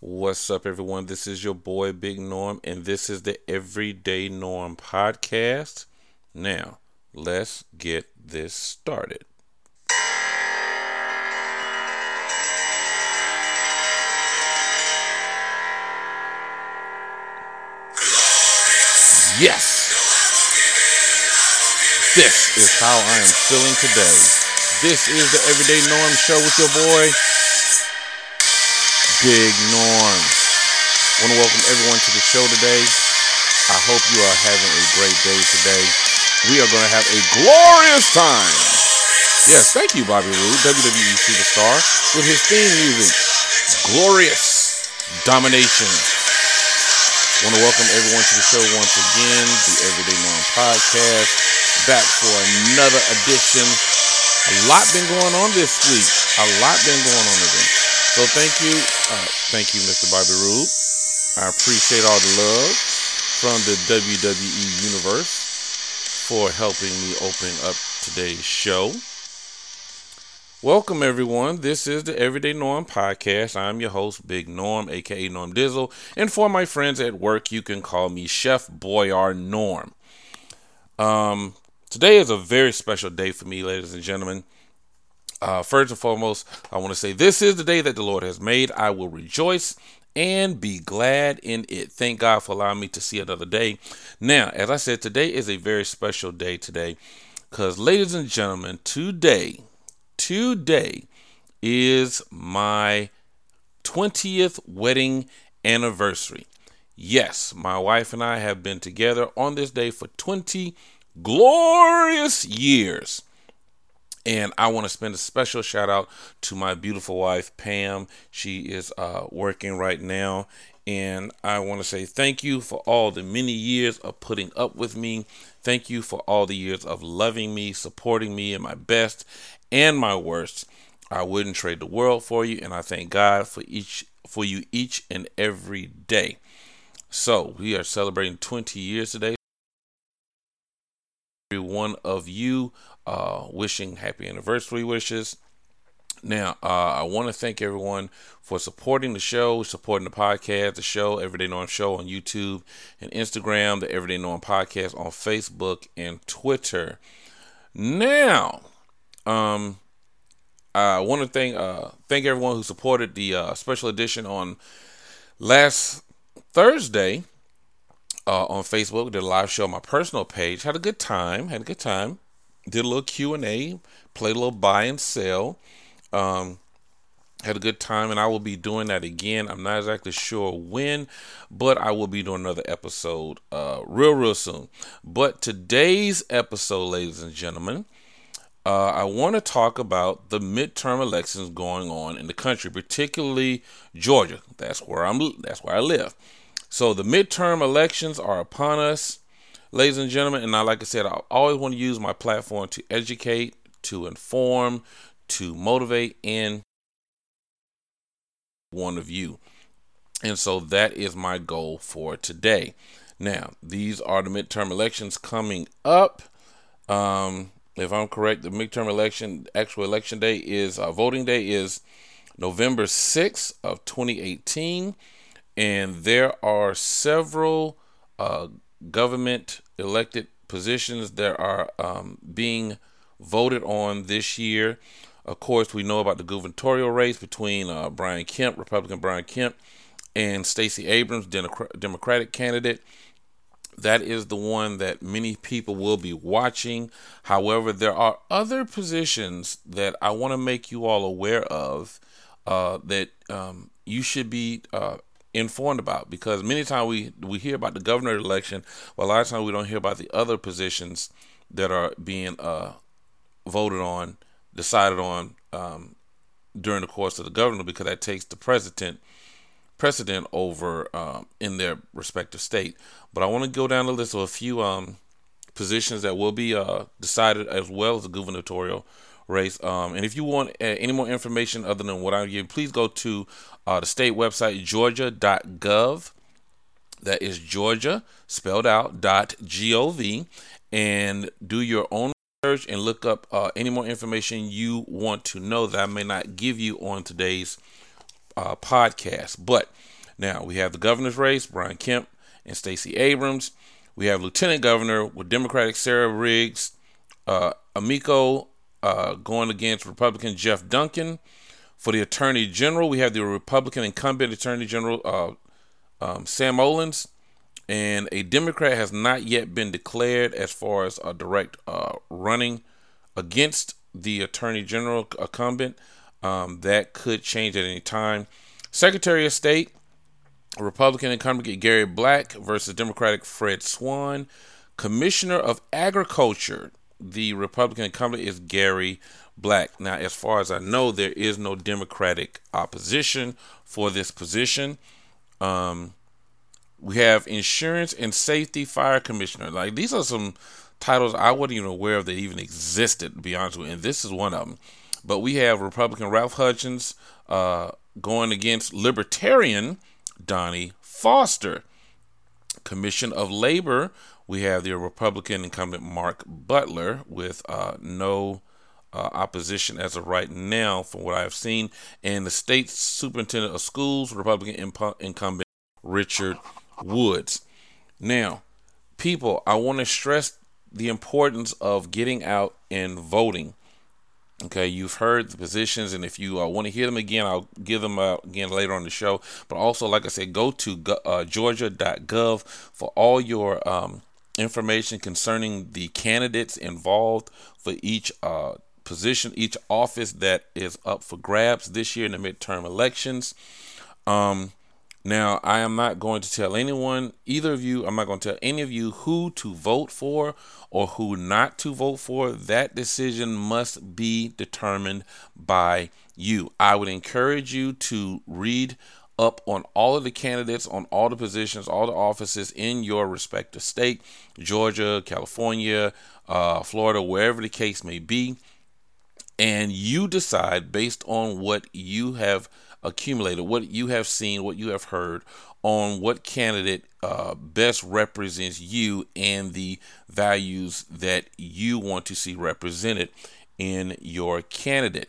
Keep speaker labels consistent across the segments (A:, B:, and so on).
A: What's up, everyone? This is your boy Big Norm, and this is the Everyday Norm podcast. Now, let's get this started. Yes! This is how I am feeling today. This is the Everyday Norm show with your boy, Big Norm. I want to welcome everyone to the show today. I hope you are having a great day today. We are going to have a glorious time. Yes, thank you, Bobby Roode, WWE superstar, with his theme music, Glorious Domination. Want to welcome everyone to the show once again, the Everyday Norm podcast, back for another edition. A lot been going on this week. A lot been going on today. So thank you, uh, thank you, Mr. Bobby Roode. I appreciate all the love from the WWE universe for helping me open up today's show. Welcome, everyone. This is the Everyday Norm podcast. I'm your host, Big Norm, aka Norm Dizzle. And for my friends at work, you can call me Chef Boyar Norm. Um, today is a very special day for me, ladies and gentlemen. Uh, first and foremost, I want to say this is the day that the Lord has made. I will rejoice and be glad in it. Thank God for allowing me to see another day. Now, as I said, today is a very special day today because, ladies and gentlemen, today, today is my 20th wedding anniversary. Yes, my wife and I have been together on this day for 20 glorious years. And I want to spend a special shout out to my beautiful wife, Pam. She is uh, working right now. And I want to say thank you for all the many years of putting up with me. Thank you for all the years of loving me, supporting me in my best and my worst. I wouldn't trade the world for you, and I thank God for each for you each and every day. So we are celebrating 20 years today. Every one of you uh, wishing happy anniversary wishes. Now, uh, I want to thank everyone for supporting the show, supporting the podcast, the show, Everyday Norm Show on YouTube and Instagram, the Everyday Norm Podcast on Facebook and Twitter. Now, um, I want to thank uh, thank everyone who supported the uh, special edition on last Thursday uh, on Facebook. Did a live show on my personal page. Had a good time. Had a good time. Did a little Q and A. Played a little buy and sell. Um, had a good time, and I will be doing that again. I'm not exactly sure when, but I will be doing another episode uh, real, real soon. But today's episode, ladies and gentlemen, uh, I want to talk about the midterm elections going on in the country, particularly Georgia. That's where I'm. That's where I live. So the midterm elections are upon us, ladies and gentlemen. And I, like I said, I always want to use my platform to educate, to inform, to motivate, and one of you. And so that is my goal for today. Now, these are the midterm elections coming up. Um, if I'm correct, the midterm election, actual election day is uh, voting day is November 6th of 2018, and there are several uh, government elected positions that are um, being voted on this year. Of course, we know about the gubernatorial race between uh, Brian Kemp, Republican Brian Kemp, and Stacey Abrams, Democratic candidate that is the one that many people will be watching. However, there are other positions that I want to make you all aware of uh, that um, you should be uh, informed about because many times we we hear about the governor election, but a lot of times we don't hear about the other positions that are being uh, voted on, decided on um, during the course of the governor because that takes the president precedent over um, in their respective state. But I want to go down the list of a few um, positions that will be uh, decided as well as the gubernatorial race. Um, and if you want uh, any more information other than what I give, please go to uh, the state website georgia.gov. That is Georgia spelled out dot gov, and do your own research and look up uh, any more information you want to know that I may not give you on today's uh, podcast. But now we have the governor's race, Brian Kemp and Stacey Abrams. We have Lieutenant Governor with Democratic Sarah Riggs, uh, Amico uh, going against Republican Geoff Duncan. For the Attorney General, we have the Republican incumbent Attorney General uh, um, Sam Olens, and a Democrat has not yet been declared as far as a direct uh, running against the Attorney General incumbent. Um, that could change at any time. Secretary of State, Republican incumbent Gary Black versus Democratic Fred Swan. Commissioner of Agriculture, the Republican incumbent is Gary Black. Now, as far as I know, there is no Democratic opposition for this position. Um, we have Insurance and Safety Fire Commissioner. Like these are some titles I wasn't even aware of that even existed. To be honest with you, and this is one of them. But we have Republican Ralph Hutchins uh, going against Libertarian Donnie Foster. Commission of Labor, we have the Republican incumbent Mark Butler with uh, no uh, opposition as of right now, from what I've seen, and the state superintendent of schools, Republican incumbent Richard Woods. Now, people, I want to stress the importance of getting out and voting. Okay, you've heard the positions, and if you uh, want to hear them again, I'll give them again later on the show. But also, like I said, go to uh, georgia.gov for all your um, information concerning the candidates involved for each uh, position, each office that is up for grabs this year in the midterm elections. Um, now, I am not going to tell anyone, either of you, I'm not going to tell any of you who to vote for or who not to vote for. That decision must be determined by you. I would encourage you to read up on all of the candidates, on all the positions, all the offices in your respective state Georgia, California, uh, Florida, wherever the case may be. And you decide based on what you have accumulated, what you have seen, what you have heard on what candidate uh, best represents you and the values that you want to see represented in your candidate.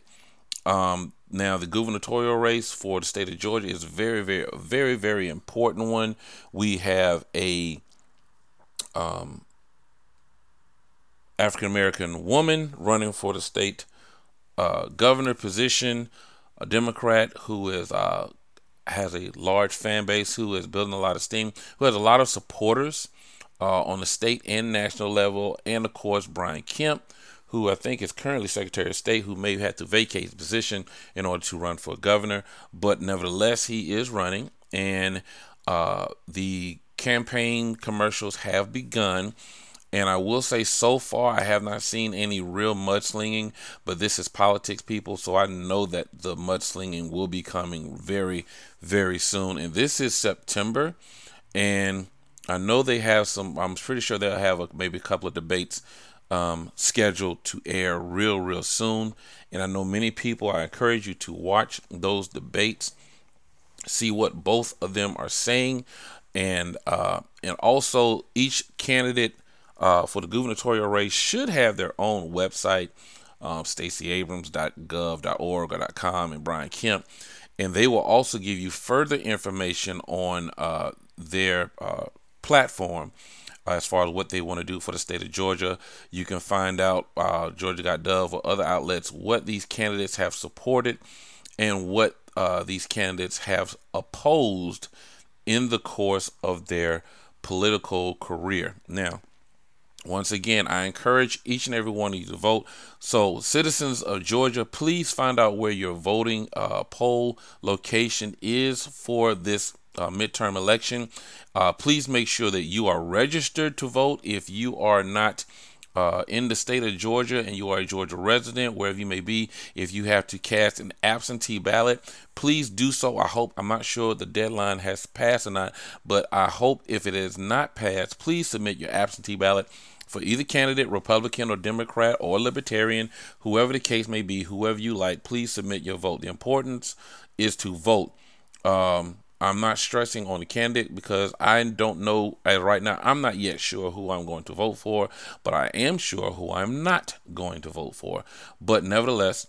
A: Um, now, the gubernatorial race for the state of Georgia is very, very, very, very important one. We have a um, African American woman running for the state uh, governor position a Democrat who is uh, has a large fan base, who is building a lot of steam, who has a lot of supporters uh, on the state and national level, and of course Brian Kemp, who I think is currently Secretary of State, who may have to vacate his position in order to run for governor, but nevertheless he is running, and uh, the campaign commercials have begun. And I will say, so far, I have not seen any real mudslinging, but this is politics, people. So I know that the mudslinging will be coming very, very soon. And this is September. And I know they have some, I'm pretty sure they'll have a, maybe a couple of debates um, scheduled to air real, real soon. And I know many people, I encourage you to watch those debates, see what both of them are saying. And, uh, and also each candidate uh, for the gubernatorial race should have their own website, um, StaceyAbrams.gov.org or .com and Brian Kemp, and they will also give you further information on uh, their uh, platform uh, as far as what they want to do for the state of Georgia. You can find out uh, Georgia.gov or other outlets what these candidates have supported and what uh, these candidates have opposed in the course of their political career. Now, once again, I encourage each and every one of you to vote. So, citizens of Georgia, please find out where your voting uh, poll location is for this uh, midterm election. Uh, please make sure that you are registered to vote if you are not. Uh, in the state of Georgia and you are a Georgia resident, wherever you may be, if you have to cast an absentee ballot, please do so. I hope, I'm not sure the deadline has passed or not, but I hope if it has not passed, please submit your absentee ballot for either candidate, Republican or Democrat or Libertarian, whoever the case may be, whoever you like, please submit your vote. The importance is to vote. Um, I'm not stressing on the candidate because I don't know right now. I'm not yet sure who I'm going to vote for, but I am sure who I'm not going to vote for. But nevertheless,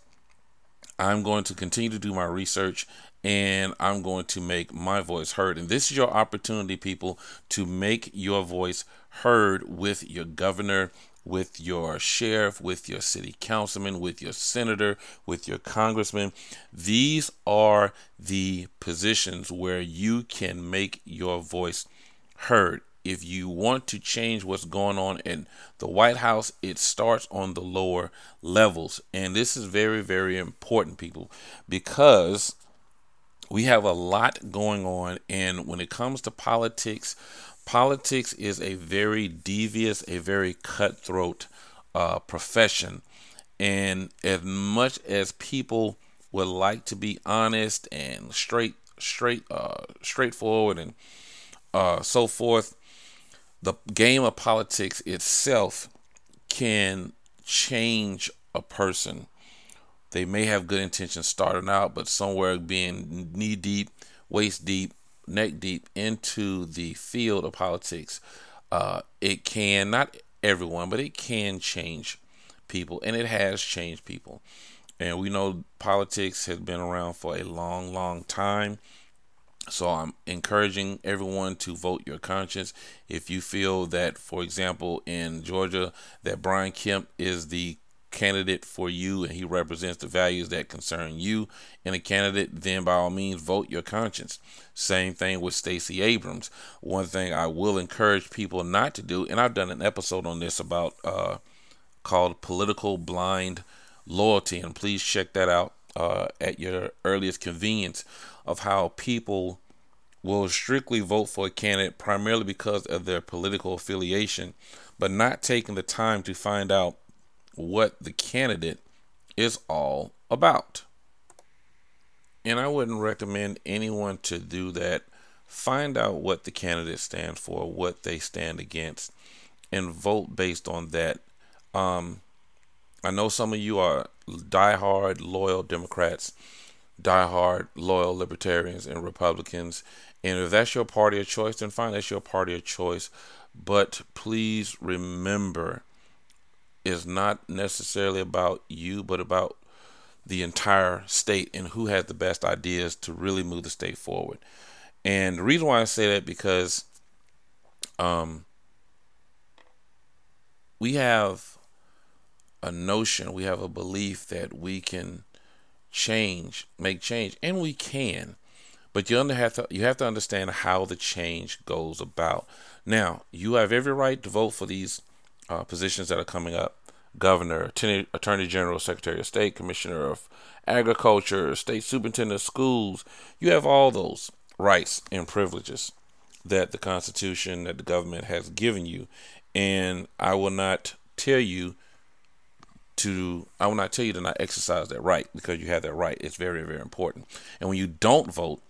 A: I'm going to continue to do my research and I'm going to make my voice heard. And this is your opportunity, people, to make your voice heard with your governor, with your sheriff, with your city councilman, with your senator, with your congressman. These are the positions where you can make your voice heard. If you want to change what's going on in the White House, it starts on the lower levels. And this is very, very important, people, because we have a lot going on. And when it comes to politics, politics is a very devious, a very cutthroat uh, profession. And as much as people would like to be honest and straight, straight, uh, straightforward, and uh, so forth, the game of politics itself can change a person they may have good intentions starting out, but somewhere being knee deep, waist deep, neck deep into the field of politics, uh, it can, not everyone, but it can change people, and it has changed people. And we know politics has been around for a long, long time. So I'm encouraging everyone to vote your conscience. If you feel that, for example, in Georgia, that Brian Kemp is the candidate for you and he represents the values that concern you in a candidate, then by all means vote your conscience. Same thing with Stacey Abrams. One thing I will encourage people not to do, and I've done an episode on this about uh, called Political Blind Loyalty, and please check that out uh, at your earliest convenience of how people will strictly vote for a candidate primarily because of their political affiliation, but not taking the time to find out what the candidate is all about. And I wouldn't recommend anyone to do that. Find out what the candidate stands for, what they stand against, and vote based on that. Um, I know some of you are diehard loyal Democrats, diehard loyal Libertarians and Republicans. And if that's your party of choice, then fine, that's your party of choice. But please remember is not necessarily about you, but about the entire state and who has the best ideas to really move the state forward. And the reason why I say that because um, we have a notion, we have a belief that we can change, make change, and we can. But you have to you have to understand how the change goes about. Now, you have every right to vote for these uh, positions that are coming up governor, attorney, attorney general, secretary of state, commissioner of agriculture, state superintendent of schools. You have all those rights and privileges that the Constitution, that the government has given you. And I will not tell you to, I will not tell you to not exercise that right because you have that right. It's very, very important. And when you don't vote,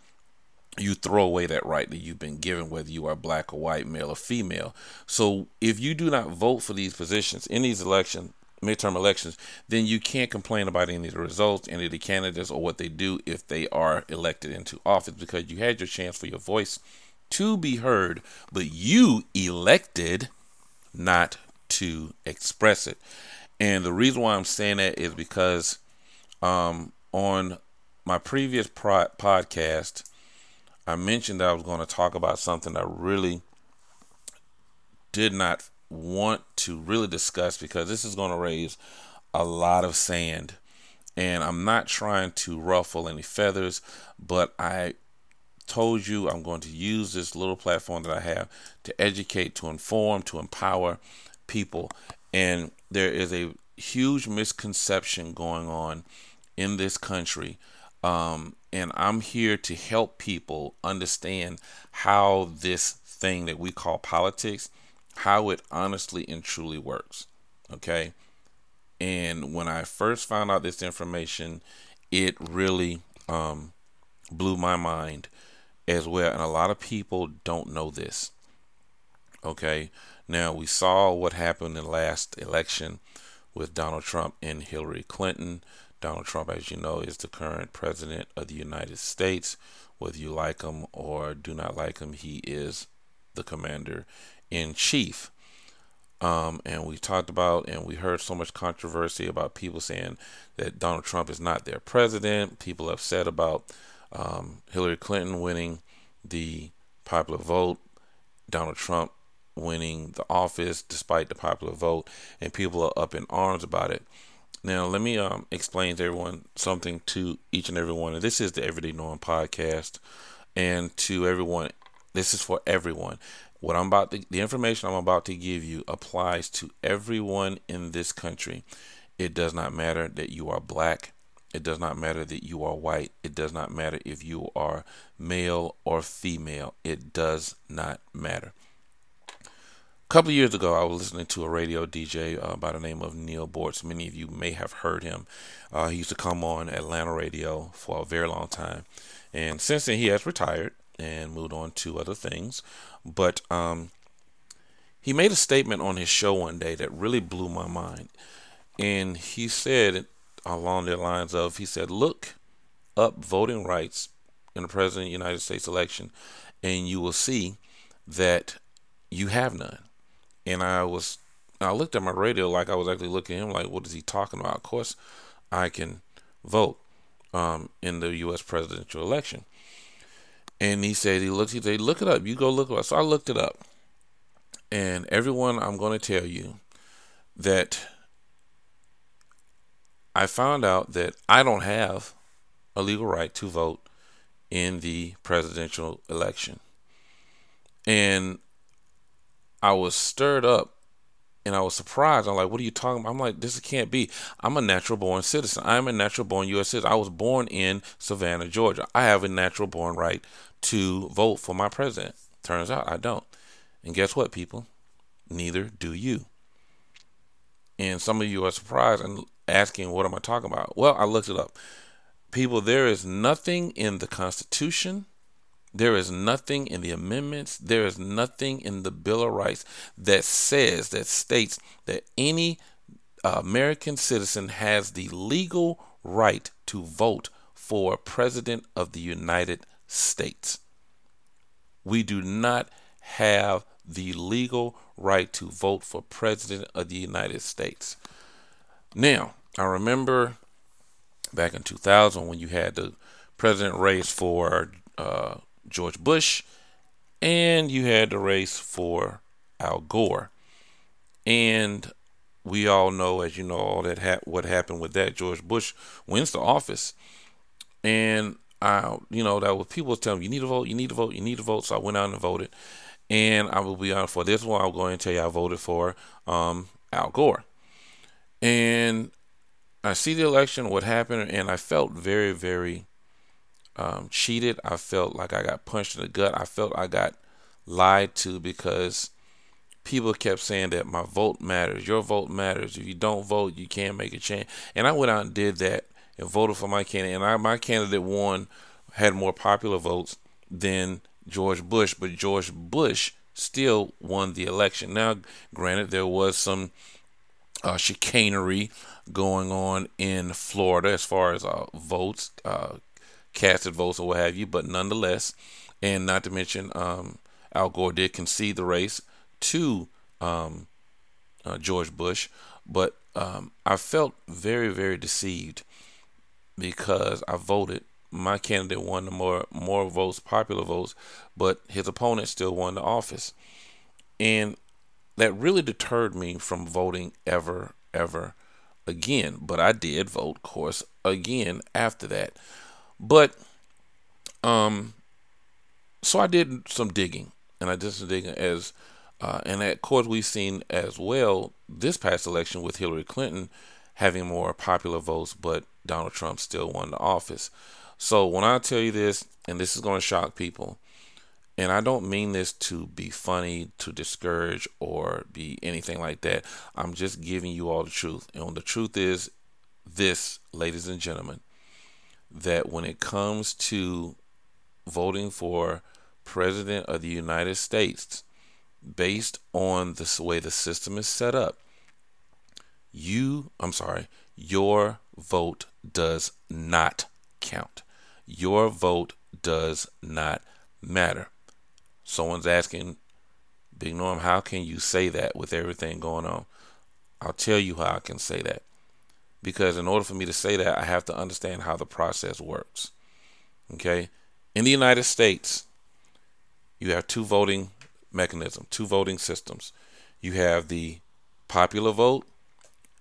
A: you throw away that right that you've been given, whether you are black or white, male or female. So if you do not vote for these positions in these elections, midterm elections, then you can't complain about any of the results, any of the candidates, or what they do if they are elected into office because you had your chance for your voice to be heard, but you elected not to express it. And the reason why I'm saying that is because um, on my previous pro- podcast, I mentioned that I was going to talk about something I really did not want to really discuss because this is going to raise a lot of sand. And I'm not trying to ruffle any feathers, but I told you I'm going to use this little platform that I have to educate, to inform, to empower people. And there is a huge misconception going on in this country um, and I'm here to help people understand how this thing that we call politics, how it honestly and truly works. Okay. And when I first found out this information, it really um, blew my mind as well. And a lot of people don't know this. Okay. Now, we saw what happened in the last election with Donald Trump and Hillary Clinton. Donald Trump, as you know, is the current president of the United States. Whether you like him or do not like him, he is the commander in chief. Um, and we talked about and we heard so much controversy about people saying that Donald Trump is not their president. People upset about um, Hillary Clinton winning the popular vote, Donald Trump winning the office despite the popular vote, and people are up in arms about it. Now, let me um, explain to everyone something to each and every one. This is the Everyday Norm podcast, and to everyone, this is for everyone. What I'm about to, the information I'm about to give you applies to everyone in this country. It does not matter that you are black. It does not matter that you are white. It does not matter if you are male or female. It does not matter. Couple years ago, I was listening to a radio DJ uh, by the name of Neil Boortz. Many of you may have heard him. Uh, he used to come on Atlanta radio for a very long time. And since then, he has retired and moved on to other things. But um, he made a statement on his show one day that really blew my mind. And he said, along the lines of, he said, look up voting rights in the President of the United States election, and you will see that you have none. And I was, I looked at my radio like I was actually looking at him like, what is he talking about? Of course, I can vote um, in the U.S. presidential election. And he said, he looked, he said, look it up. You go look it up. So I looked it up. And everyone, I'm going to tell you that I found out that I don't have a legal right to vote in the presidential election. And I was stirred up and I was surprised. I'm like, what are you talking about? I'm like, this can't be. I'm a natural born citizen. I'm a natural born U.S. citizen. I was born in Savannah, Georgia. I have a natural born right to vote for my president. Turns out I don't. And guess what, people? Neither do you. And some of you are surprised and asking, what am I talking about? Well, I looked it up. People, there is nothing in the Constitution, there is nothing in the amendments, there is nothing in the Bill of Rights that says, that states that any uh, American citizen has the legal right to vote for President of the United States. We do not have the legal right to vote for President of the United States. Now, I remember back in 2000 when you had the president race for uh, George Bush and you had the race for Al Gore. And we all know, as you know, all that ha- what happened with that. George Bush wins the office, and I, you know, that was people telling me, you need to vote, you need to vote, you need to vote. So I went out and voted. And I will be honest, for this one, I'll go and tell you I voted for um, Al Gore. And I see the election, what happened, and I felt very, very um, cheated. I felt like I got punched in the gut. I felt I got lied to because people kept saying that my vote matters. Your vote matters. If you don't vote, you can't make a change. And I went out and did that and voted for my candidate. And I, my candidate won, had more popular votes than George Bush, but George Bush still won the election. Now, granted, there was some uh, chicanery going on in Florida as far as uh, votes, uh, casted votes, or what have you, but nonetheless, and not to mention, um, Al Gore did concede the race to um, uh, George Bush, but um, I felt very, very deceived because I voted. My candidate won the more more votes, popular votes, but his opponent still won the office, and that really deterred me from voting ever, ever again. But I did vote, of course, again after that. But um, so I did some digging, and I did some digging as, uh, and of course we've seen as well this past election with Hillary Clinton having more popular votes, but Donald Trump still won the office. So when I tell you this, and this is going to shock people, and I don't mean this to be funny, to discourage, or be anything like that. I'm just giving you all the truth. And the truth is this, ladies and gentlemen, that when it comes to voting for President of the United States, based on the way the system is set up, you, I'm sorry, your vote does not count. Your vote does not matter. Someone's asking, Big Norm, how can you say that with everything going on? I'll tell you how I can say that. Because in order for me to say that, I have to understand how the process works. Okay, in the United States, you have two voting mechanisms, two voting systems. You have the popular vote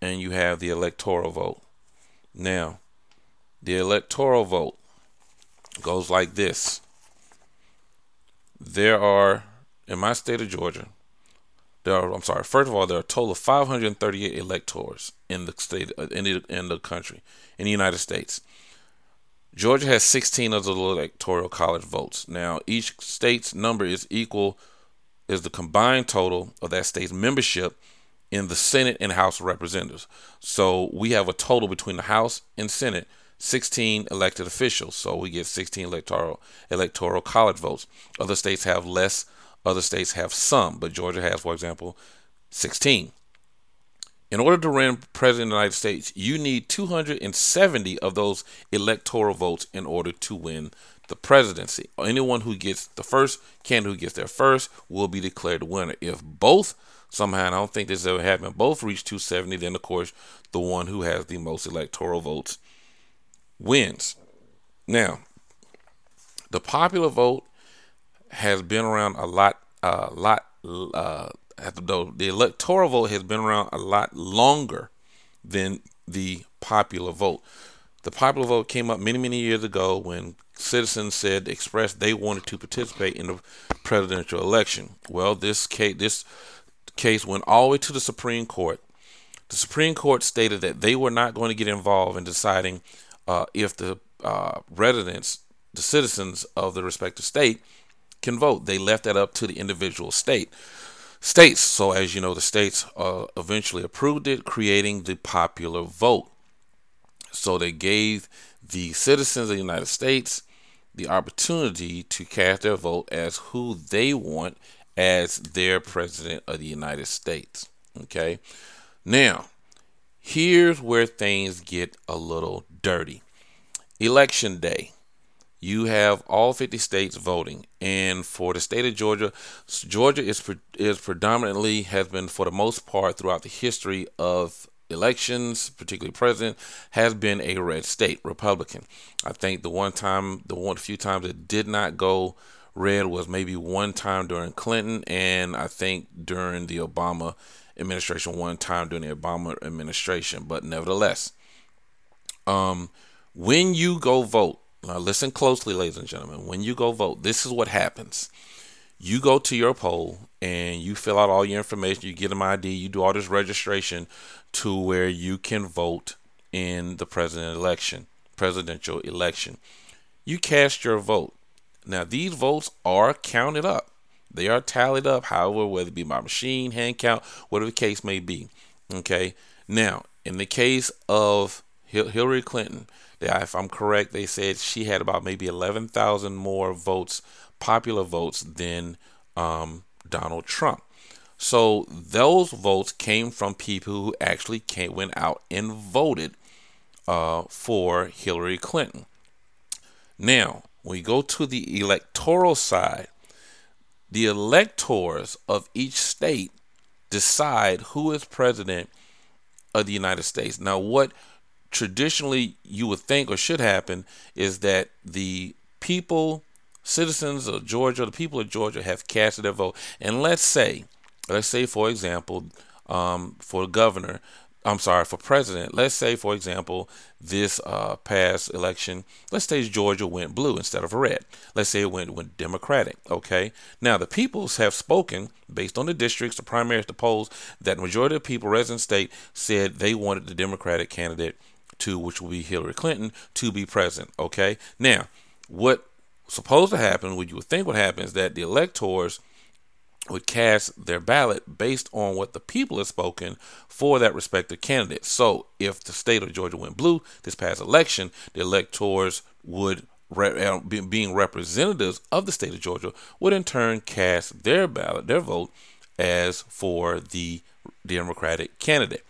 A: and you have the electoral vote. Now, the electoral vote goes like this. There are in my state of Georgia, there are, I'm sorry, first of all, there are a total of 538 electors in the state uh, in the, in the country, in the United States. Georgia has 16 of the electoral college votes. Now, each state's number is equal is the combined total of that state's membership in the Senate and House of Representatives. So we have a total between the House and Senate 16 elected officials. So we get 16 electoral electoral college votes. Other states have less, other states have some, but Georgia has, for example, 16. In order to run president of the United States, you need 270 of those electoral votes in order to win the presidency. Anyone who gets the first candidate who gets there first will be declared the winner. If both somehow, I don't think this ever happened, both reach 270, then of course the one who has the most electoral votes wins. Now, the popular vote has been around a lot, a lot. Uh, though the electoral vote has been around a lot longer than the popular vote. The popular vote came up many, many years ago when citizens said expressed they wanted to participate in the presidential election. Well, this case, this case went all the way to the Supreme Court. The Supreme Court stated that they were not going to get involved in deciding uh, if the uh, residents, the citizens of the respective state, can vote. They left that up to the individual state states. So, as you know, the states uh, eventually approved it, creating the popular vote. So, they gave the citizens of the United States the opportunity to cast their vote as who they want as their president of the United States. Okay. Now, here's where things get a little dirty. Election day you have all 50 states voting. And for the state of georgia georgia is is predominantly has been for the most part throughout the history of elections particularly president has been a red state republican. I think the one time the one few times it did not go red was maybe one time during clinton and i think during the obama administration one time during the obama administration. But nevertheless um when you go vote now, listen closely, ladies and gentlemen. When you go vote, this is what happens. You go to your poll and you fill out all your information. You get an ID. You do all this registration to where you can vote in the president election, presidential election. You cast your vote. Now, these votes are counted up. They are tallied up, however, whether it be by machine, hand count, whatever the case may be. Okay. Now, in the case of Hillary Clinton, if I'm correct, they said she had about maybe 11,000 more votes, popular votes, than um, Donald Trump. So those votes came from people who actually came, went out and voted uh, for Hillary Clinton. Now, when we go to the electoral side, the electors of each state decide who is president of the United States. Now, what traditionally you would think or should happen is that the people, citizens of Georgia, the people of Georgia have casted their vote. And let's say, let's say for example, um, for governor, I'm sorry, for president, let's say, for example, this uh, past election, let's say Georgia went blue instead of red. Let's say it went, went Democratic. Okay. Now, the peoples have spoken based on the districts, the primaries, the polls, that majority of people, resident state, said they wanted the Democratic candidate to, which will be Hillary Clinton, to be president. Okay. Now, what supposed to happen, what you would think would happen, is that the electors would cast their ballot based on what the people have spoken for that respective candidate. So, if the state of Georgia went blue this past election, the electors would, uh, being representatives of the state of Georgia, would in turn cast their ballot, their vote, as for the Democratic candidate.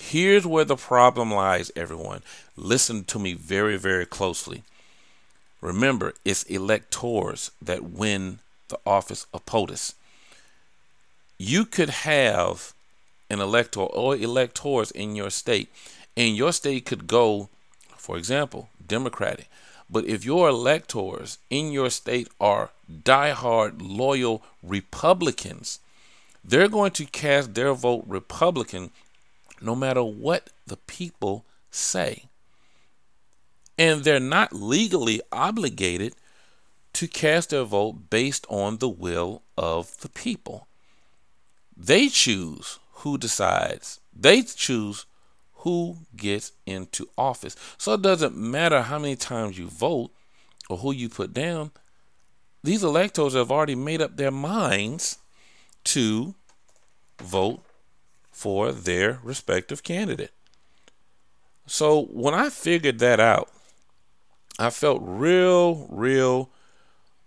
A: Here's where the problem lies, everyone. Listen to me very, very closely. Remember, it's electors that win the office of POTUS. You could have an elector or electors in your state, and your state could go, for example, Democratic. But if your electors in your state are diehard, loyal Republicans, they're going to cast their vote Republican no matter what the people say. And they're not legally obligated to cast their vote based on the will of the people. They choose who decides, they choose who gets into office. So it doesn't matter how many times you vote or who you put down, these electors have already made up their minds to vote for their respective candidate. So when I figured that out, I felt real, real,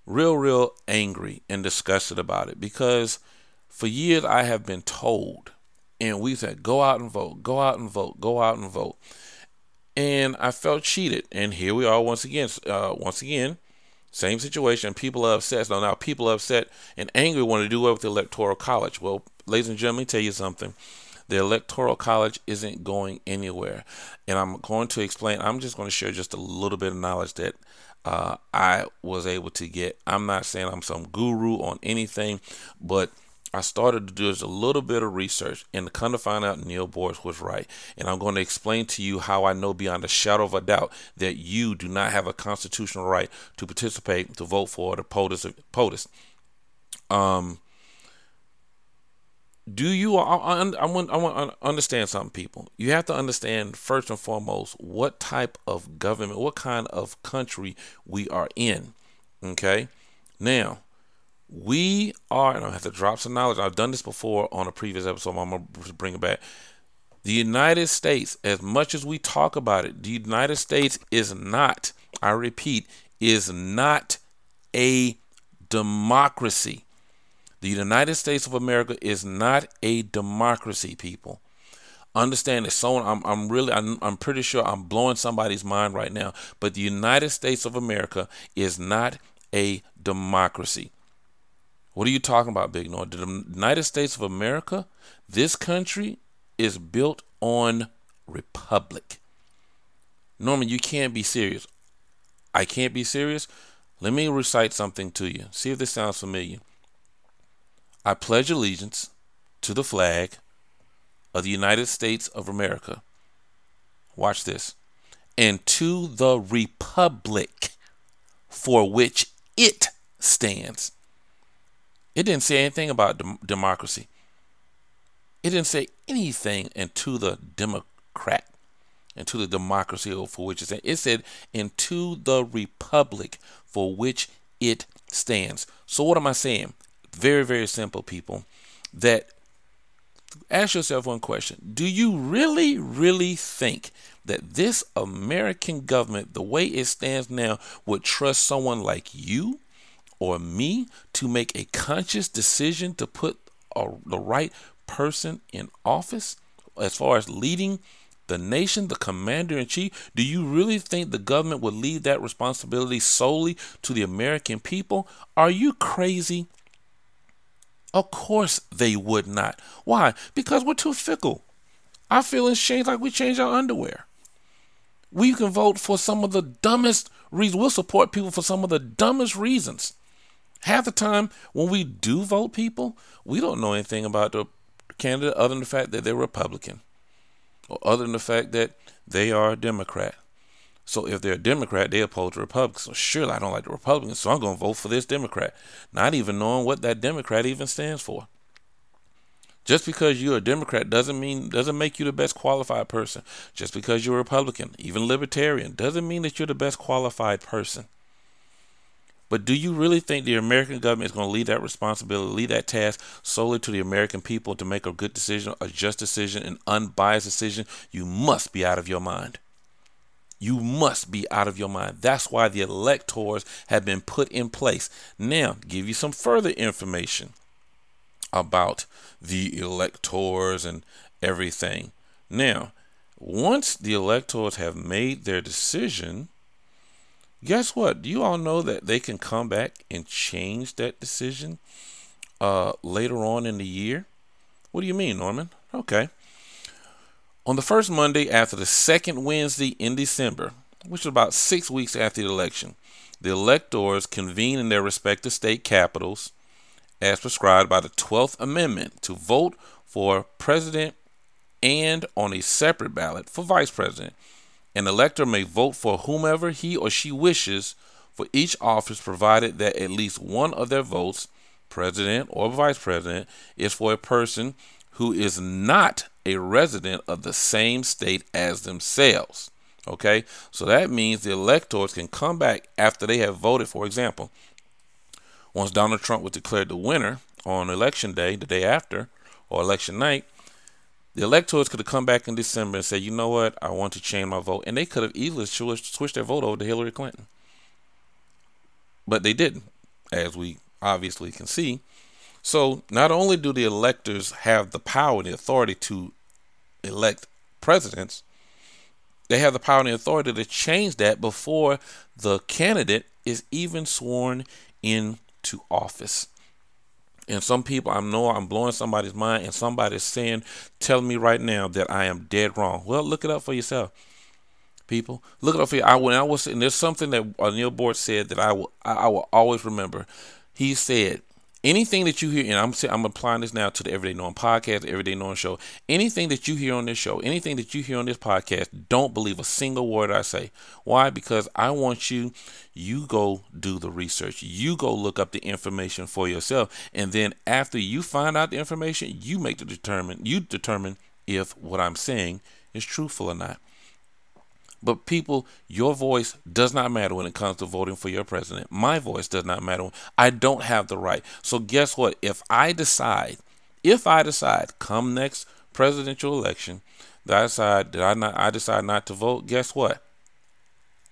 A: real, real angry and disgusted about it because for years I have been told, and we said, go out and vote, go out and vote, go out and vote. And I felt cheated. And here we are once again, uh, once again, same situation. People are upset. So now people are upset and angry want to do away with the electoral college. Well, ladies and gentlemen, tell you something. The electoral college isn't going anywhere. And I'm going to explain, I'm just going to share just a little bit of knowledge that uh, I was able to get. I'm not saying I'm some guru on anything, but I started to do just a little bit of research and come to find out Neil Boortz was right. And I'm going to explain to you how I know beyond a shadow of a doubt that you do not have a constitutional right to participate, to vote for the POTUS. POTUS. Um, do you I, I, I, want I want to understand something people. You have to understand first and foremost what type of government what kind of country we are in okay? Now we are and I have to drop some knowledge I've done this before on a previous episode I'm going to bring it back. The United States as much as we talk about it the United States is not I repeat is not a democracy the United States of America is not a democracy, people. Understand that so I'm, I'm really I'm, I'm pretty sure I'm blowing somebody's mind right now, but the United States of America is not a democracy. What are you talking about, Big Noah? The United States of America, this country is built on republic. Norman, you can't be serious. I can't be serious. Let me recite something to you. See if this sounds familiar. I pledge allegiance to the flag of the United States of America. Watch this. And to the republic for which it stands. It didn't say anything about dem- democracy. It didn't say anything into the Democrat, into the democracy for which it stands. It said into the republic for which it stands. So what am I saying? Very, very simple, people. That ask yourself one question Do you really, really think that this American government, the way it stands now, would trust someone like you or me to make a conscious decision to put a, the right person in office as far as leading the nation, the commander in chief? Do you really think the government would leave that responsibility solely to the American people? Are you crazy? Of course they would not. Why? Because we're too fickle. Our feelings change like we change our underwear. We can vote for some of the dumbest reasons. We'll support people for some of the dumbest reasons. Half the time when we do vote people, we don't know anything about the candidate other than the fact that they're Republican or other than the fact that they are a Democrat. So if they're a Democrat, they oppose the Republicans. So surely I don't like the Republicans, so I'm going to vote for this Democrat, not even knowing what that Democrat even stands for. Just because you're a Democrat doesn't mean doesn't make you the best qualified person. Just because you're a Republican, even libertarian, doesn't mean that you're the best qualified person. But do you really think the American government is going to leave that responsibility, leave that task solely to the American people to make a good decision, a just decision, an unbiased decision? You must be out of your mind. You must be out of your mind. That's why the electors have been put in place. Now, give you some further information about the electors and everything. Now, once the electors have made their decision, guess what? Do you all know that they can come back and change that decision uh, later on in the year? What do you mean, Norman? Okay. On the first Monday after the second Wednesday in December, which is about six weeks after the election, the electors convene in their respective state capitals as prescribed by the 12th Amendment to vote for president and on a separate ballot for vice president. An elector may vote for whomever he or she wishes for each office provided that at least one of their votes, president or vice president, is for a person who is not a resident of the same state as themselves. Okay, so that means the electors can come back after they have voted. For example, once Donald Trump was declared the winner on election day, the day after, or election night, the electors could have come back in December and said, you know what, I want to change my vote. And they could have easily switched their vote over to Hillary Clinton. But they didn't, as we obviously can see. So not only do the electors have the power and the authority to elect presidents, they have the power and the authority to change that before the candidate is even sworn into office. And some people, I know I'm blowing somebody's mind, and somebody's saying, telling me right now that I am dead wrong. Well, look it up for yourself, people. Look it up for you. I when I was, and there's something that Neil Boortz said that I will, I will always remember. He said, anything that you hear, and I'm I'm applying this now to the Everyday Knowing podcast, Everyday Knowing show. Anything that you hear on this show, anything that you hear on this podcast, don't believe a single word I say. Why? Because I want you, you go do the research. You go look up the information for yourself, and then after you find out the information, you make the determine. You determine if what I'm saying is truthful or not. But people, your voice does not matter when it comes to voting for your president. My voice does not matter. I don't have the right. So guess what? If I decide, if I decide come next presidential election, that I decide that I not I decide not to vote, guess what?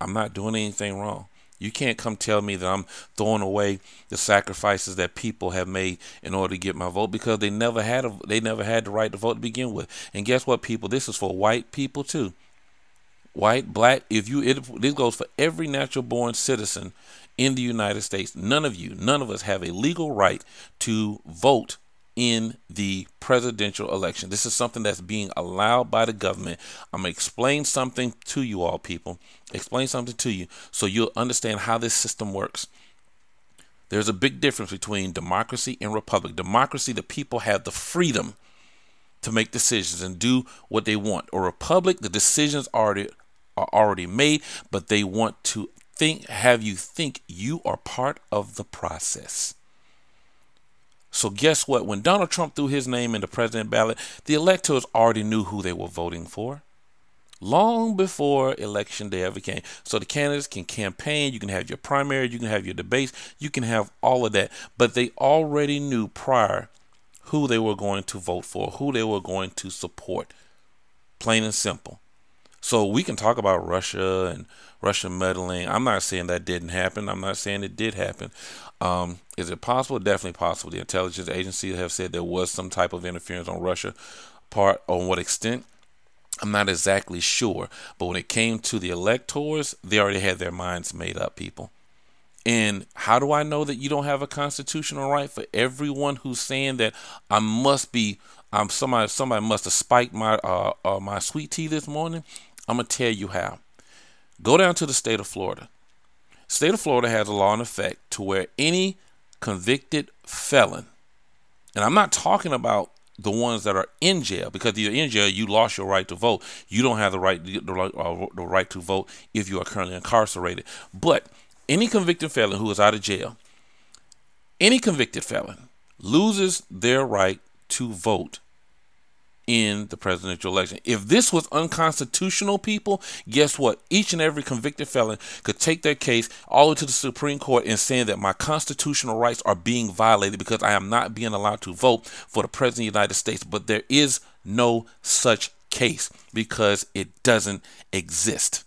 A: I'm not doing anything wrong. You can't come tell me that I'm throwing away the sacrifices that people have made in order to get my vote because they never had a, they never had the right to vote to begin with. And guess what, people? This is for white people too white, black, if you it, this goes for every natural born citizen in the United States. None of you, none of us have a legal right to vote in the presidential election. This is something that's being allowed by the government. I'm going to explain something to you all people. Explain something to you so you'll understand how this system works. There's a big difference between democracy and republic. Democracy, the people have the freedom to make decisions and do what they want. Or a republic, the decisions already are already made, but they want to think have you think you are part of the process. So guess what? When Donald Trump threw his name in the president ballot, the electors already knew who they were voting for. Long before election day ever came. So the candidates can campaign, you can have your primary, you can have your debates, you can have all of that. But they already knew prior who they were going to vote for, who they were going to support. Plain and simple. So we can talk about Russia and Russian meddling. I'm not saying that didn't happen. I'm not saying it did happen. Um, is it possible? Definitely possible. The intelligence agencies have said there was some type of interference on Russia part. On what extent? I'm not exactly sure. But when it came to the electors, they already had their minds made up, people. And how do I know that you don't have a constitutional right for everyone who's saying that I must be I'm somebody somebody must have spiked my uh, uh my sweet tea this morning? I'm gonna tell you how. Go down to the state of Florida. State of Florida has a law in effect to where any convicted felon, and I'm not talking about the ones that are in jail because if you're in jail, you lost your right to vote. You don't have the right the, uh, the right to vote if you are currently incarcerated. But any convicted felon who is out of jail, any convicted felon loses their right to vote in the presidential election. If this was unconstitutional, people, guess what? Each and every convicted felon could take their case all the way to the Supreme Court and saying that my constitutional rights are being violated because I am not being allowed to vote for the president of the United States. But there is no such case because it doesn't exist.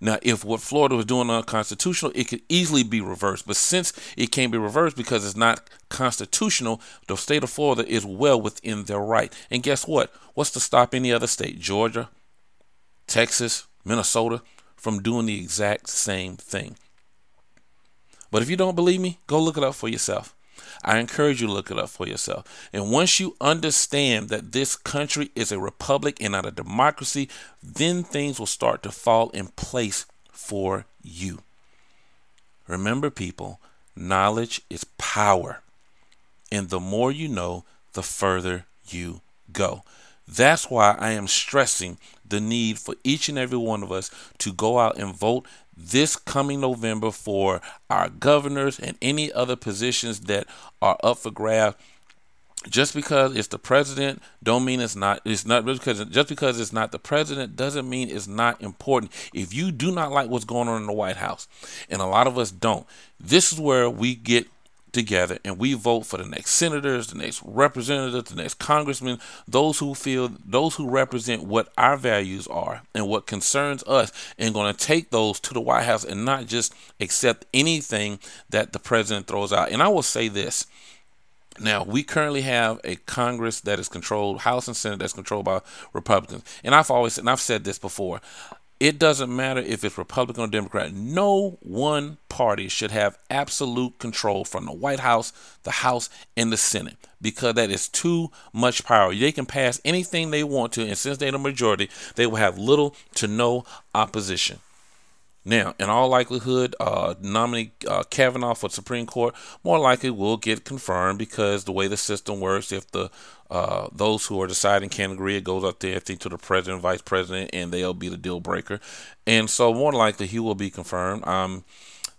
A: Now, if what Florida was doing unconstitutional, it could easily be reversed. But since it can't be reversed because it's not constitutional, the state of Florida is well within their right. And guess what? What's to stop any other state, Georgia, Texas, Minnesota, from doing the exact same thing? But if you don't believe me, go look it up for yourself. I encourage you to look it up for yourself. And once you understand that this country is a republic and not a democracy, then things will start to fall in place for you. Remember, people, knowledge is power. And the more you know, the further you go. That's why I am stressing the need for each and every one of us to go out and vote this coming November for our governors and any other positions that are up for grabs. Just because it's the president don't mean it's not it's not because just because it's not the president doesn't mean it's not important. If you do not like what's going on in the White House, and a lot of us don't, this is where we get together and we vote for the next senators, the next representatives, the next congressmen, those who feel those who represent what our values are and what concerns us and going to take those to the White House and not just accept anything that the president throws out. And I will say this. Now, we currently have a Congress that is controlled, House and Senate that's controlled by Republicans. And I've always and I've said this before. It doesn't matter if it's Republican or Democrat. No one party should have absolute control from the White House, the House, and the Senate because that is too much power. They can pass anything they want to, and since they're the majority, they will have little to no opposition. Now, in all likelihood, uh, nominee uh, Kavanaugh for Supreme Court more likely will get confirmed because the way the system works, if the uh, those who are deciding can't agree, it goes up there, I think, to the president, vice president, and they'll be the deal breaker. And so, more likely, he will be confirmed. I'm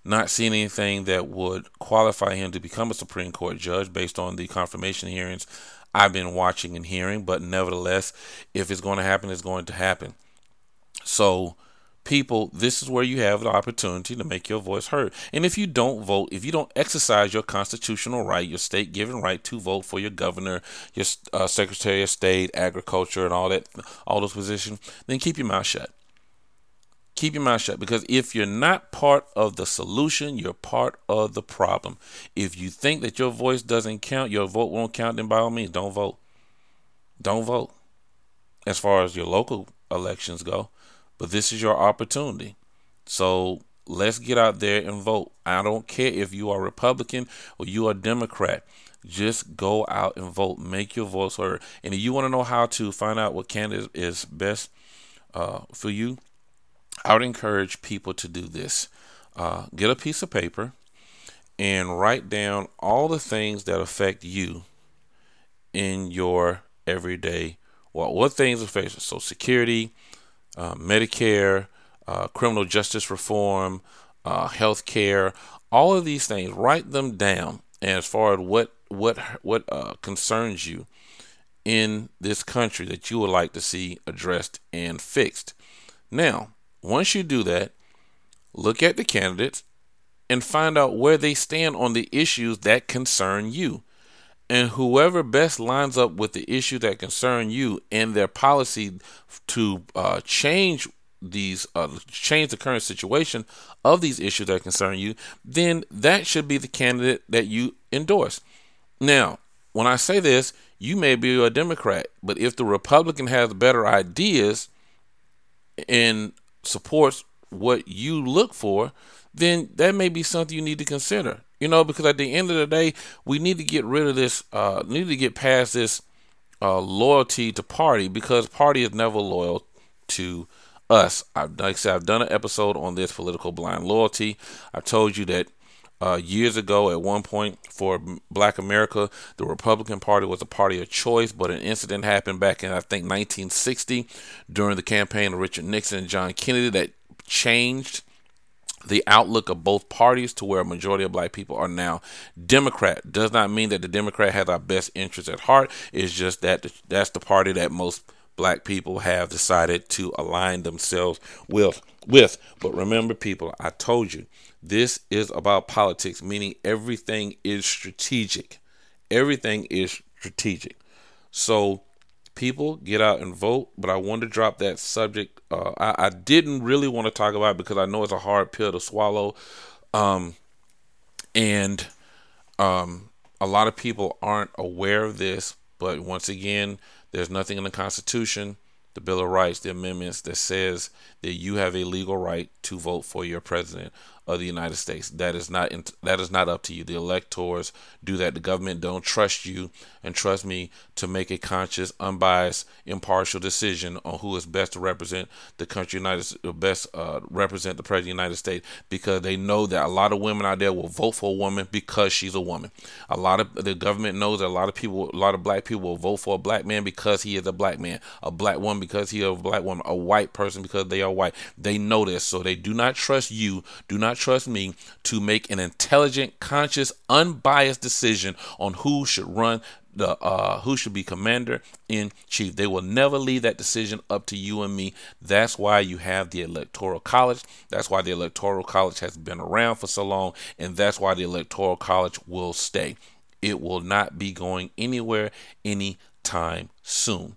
A: not seeing anything that would qualify him to become a Supreme Court judge based on the confirmation hearings I've been watching and hearing. But nevertheless, if it's going to happen, it's going to happen. So people, this is where you have the opportunity to make your voice heard. And if you don't vote, if you don't exercise your constitutional right, your state given right to vote for your governor, your uh, secretary of state, agriculture, and all that, all those positions, then keep your mouth shut. Keep your mouth shut because if you're not part of the solution, you're part of the problem. If you think that your voice doesn't count, your vote won't count, then by all means, don't vote. Don't vote. As far as your local elections go, but this is your opportunity. So let's get out there and vote. I don't care if you are Republican or you are Democrat. Just go out and vote. Make your voice heard. And if you want to know how to find out what candidate is best uh, for you, I would encourage people to do this. Uh, get a piece of paper and write down all the things that affect you in your everyday. Well, what things affect you? Social Security, uh, Medicare, uh, criminal justice reform, uh, health care, all of these things, write them down. As far as what what what uh, concerns you in this country that you would like to see addressed and fixed. Now, once you do that, look at the candidates and find out where they stand on the issues that concern you and whoever best lines up with the issue that concern you and their policy to uh, change these uh, change the current situation of these issues that concern you, then that should be the candidate that you endorse. Now, when I say this, you may be a Democrat, but if the Republican has better ideas and supports what you look for, then that may be something you need to consider. You know, because at the end of the day, we need to get rid of this, uh, need to get past this uh, loyalty to party because party is never loyal to us. I've, like I said, I've done an episode on this political blind loyalty. I told you that uh, years ago, at one point for Black America, the Republican Party was a party of choice, but an incident happened back in I think 1960 during the campaign of Richard Nixon and John Kennedy that changed the outlook of both parties to where a majority of black people are now Democrat. Does not mean that the Democrat has our best interests at heart. It's just that that's the party that most black people have decided to align themselves with with. But remember people, I told you, this is about politics, meaning everything is strategic. Everything is strategic. So people get out and vote but i wanted to drop that subject uh, I, I, didn't really want to talk about because i know it's a hard pill to swallow um, and um, a lot of people aren't aware of this but once again there's nothing in the constitution the bill of rights the amendments that says that you have a legal right to vote for your president of the United States. That is not that is not up to you. The electors do that. The government don't trust you and trust me to make a conscious, unbiased, impartial decision on who is best to represent the country United best uh, represent the president of the United States because they know that a lot of women out there will vote for a woman because she's a woman. A lot of the government knows that a lot of people, a lot of black people will vote for a black man because he is a black man, a black woman because he is a black woman, a white person because they are white. They know this, so they do not trust you. Do not trust me to make an intelligent, conscious, unbiased decision on who should run the uh, who should be commander in chief. They will never leave that decision up to you and me. That's why you have the electoral college. That's why the electoral college has been around for so long, and that's why the electoral college will stay. It will not be going anywhere anytime soon.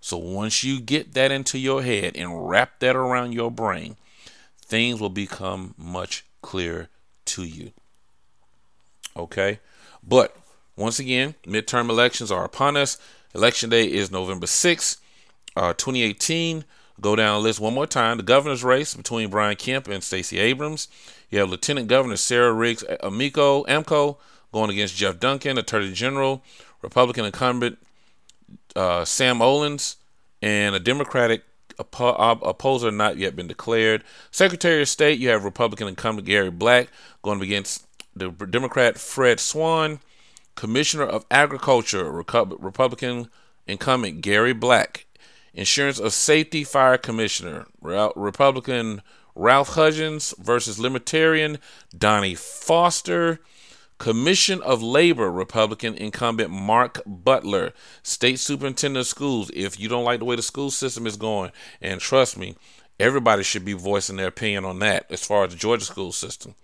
A: So once you get that into your head and wrap that around your brain, things will become much clearer to you. Okay? But once again, midterm elections are upon us. Election day is November 6th, uh, 2018. Go down the list one more time. The governor's race between Brian Kemp and Stacey Abrams. You have Lieutenant Governor Sarah Riggs Amico Amco going against Geoff Duncan, Attorney General, Republican incumbent uh, Sam Olens, and a Democratic opposer uh, not yet been declared. Secretary of State, you have Republican incumbent Gary Black going against the Democrat Fred Swann. Commissioner of Agriculture, Republican incumbent Gary Black. Insurance of Safety Fire Commissioner, Republican Ralph Hudgens versus Libertarian Donnie Foster. Commission of Labor, Republican incumbent Mark Butler, State Superintendent of Schools. If you don't like the way the school system is going, and trust me, everybody should be voicing their opinion on that as far as the Georgia school system.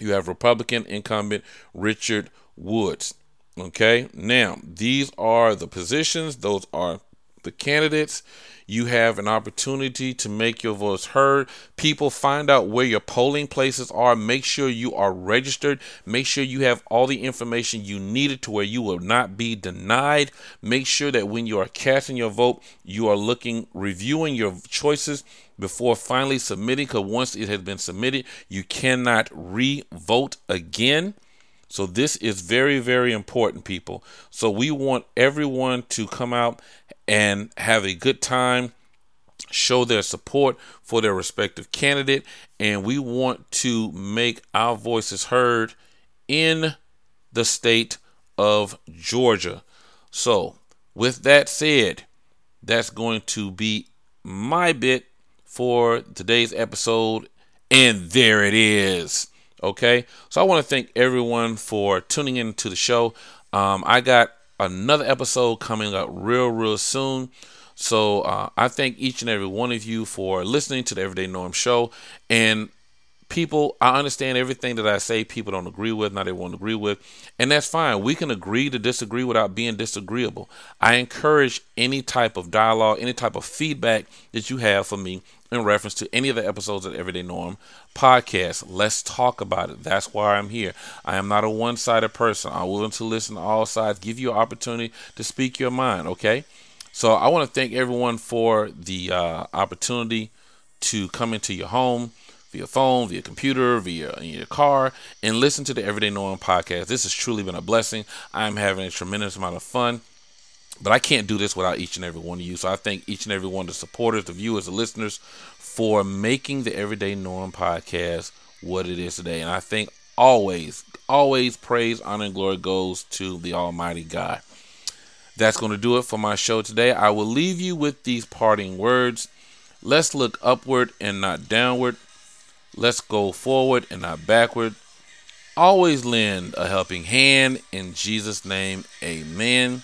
A: You have Republican incumbent Richard Woods. Okay, now these are the positions, those are the candidates. You have an opportunity to make your voice heard. People find out where your polling places are. Make sure you are registered. Make sure you have all the information you needed to where you will not be denied. Make sure that when you are casting your vote, you are looking, reviewing your choices before finally submitting. Because once it has been submitted, you cannot re vote again. So this is very, very important, people. So we want everyone to come out and have a good time, show their support for their respective candidate, and we want to make our voices heard in the state of Georgia. So, with that said, that's going to be my bit for today's episode, and there it is. Okay, so I want to thank everyone for tuning in to the show. Um, I got another episode coming up real, real soon. So uh, I thank each and every one of you for listening to the Everyday Norm show. And people, I understand everything that I say people don't agree with, not everyone agree with, and that's fine. We can agree to disagree without being disagreeable. I encourage any type of dialogue, any type of feedback that you have for me in reference to any of the episodes of Everyday Norm podcast. Let's talk about it. That's why I'm here. I am not a one sided person. I'm willing to listen to all sides, give you an opportunity to speak your mind, okay? So I want to thank everyone for the uh, opportunity to come into your home via phone, via computer, via your car, and listen to the Everyday Norm podcast. This has truly been a blessing. I'm having a tremendous amount of fun. But I can't do this without each and every one of you. So I thank each and every one of the supporters, the viewers, the listeners for making the Everyday Norm podcast what it is today. And I think always, always praise, honor, and glory goes to the Almighty God. That's going to do it for my show today. I will leave you with these parting words. Let's look upward and not downward. Let's go forward and not backward. Always lend a helping hand. In Jesus' name, amen.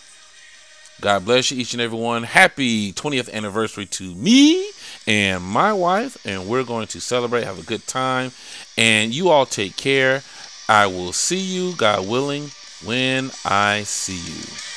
A: God bless you, each and every one. Happy 20th anniversary to me and my wife. And we're going to celebrate, have a good time. And you all take care. I will see you, God willing, when I see you.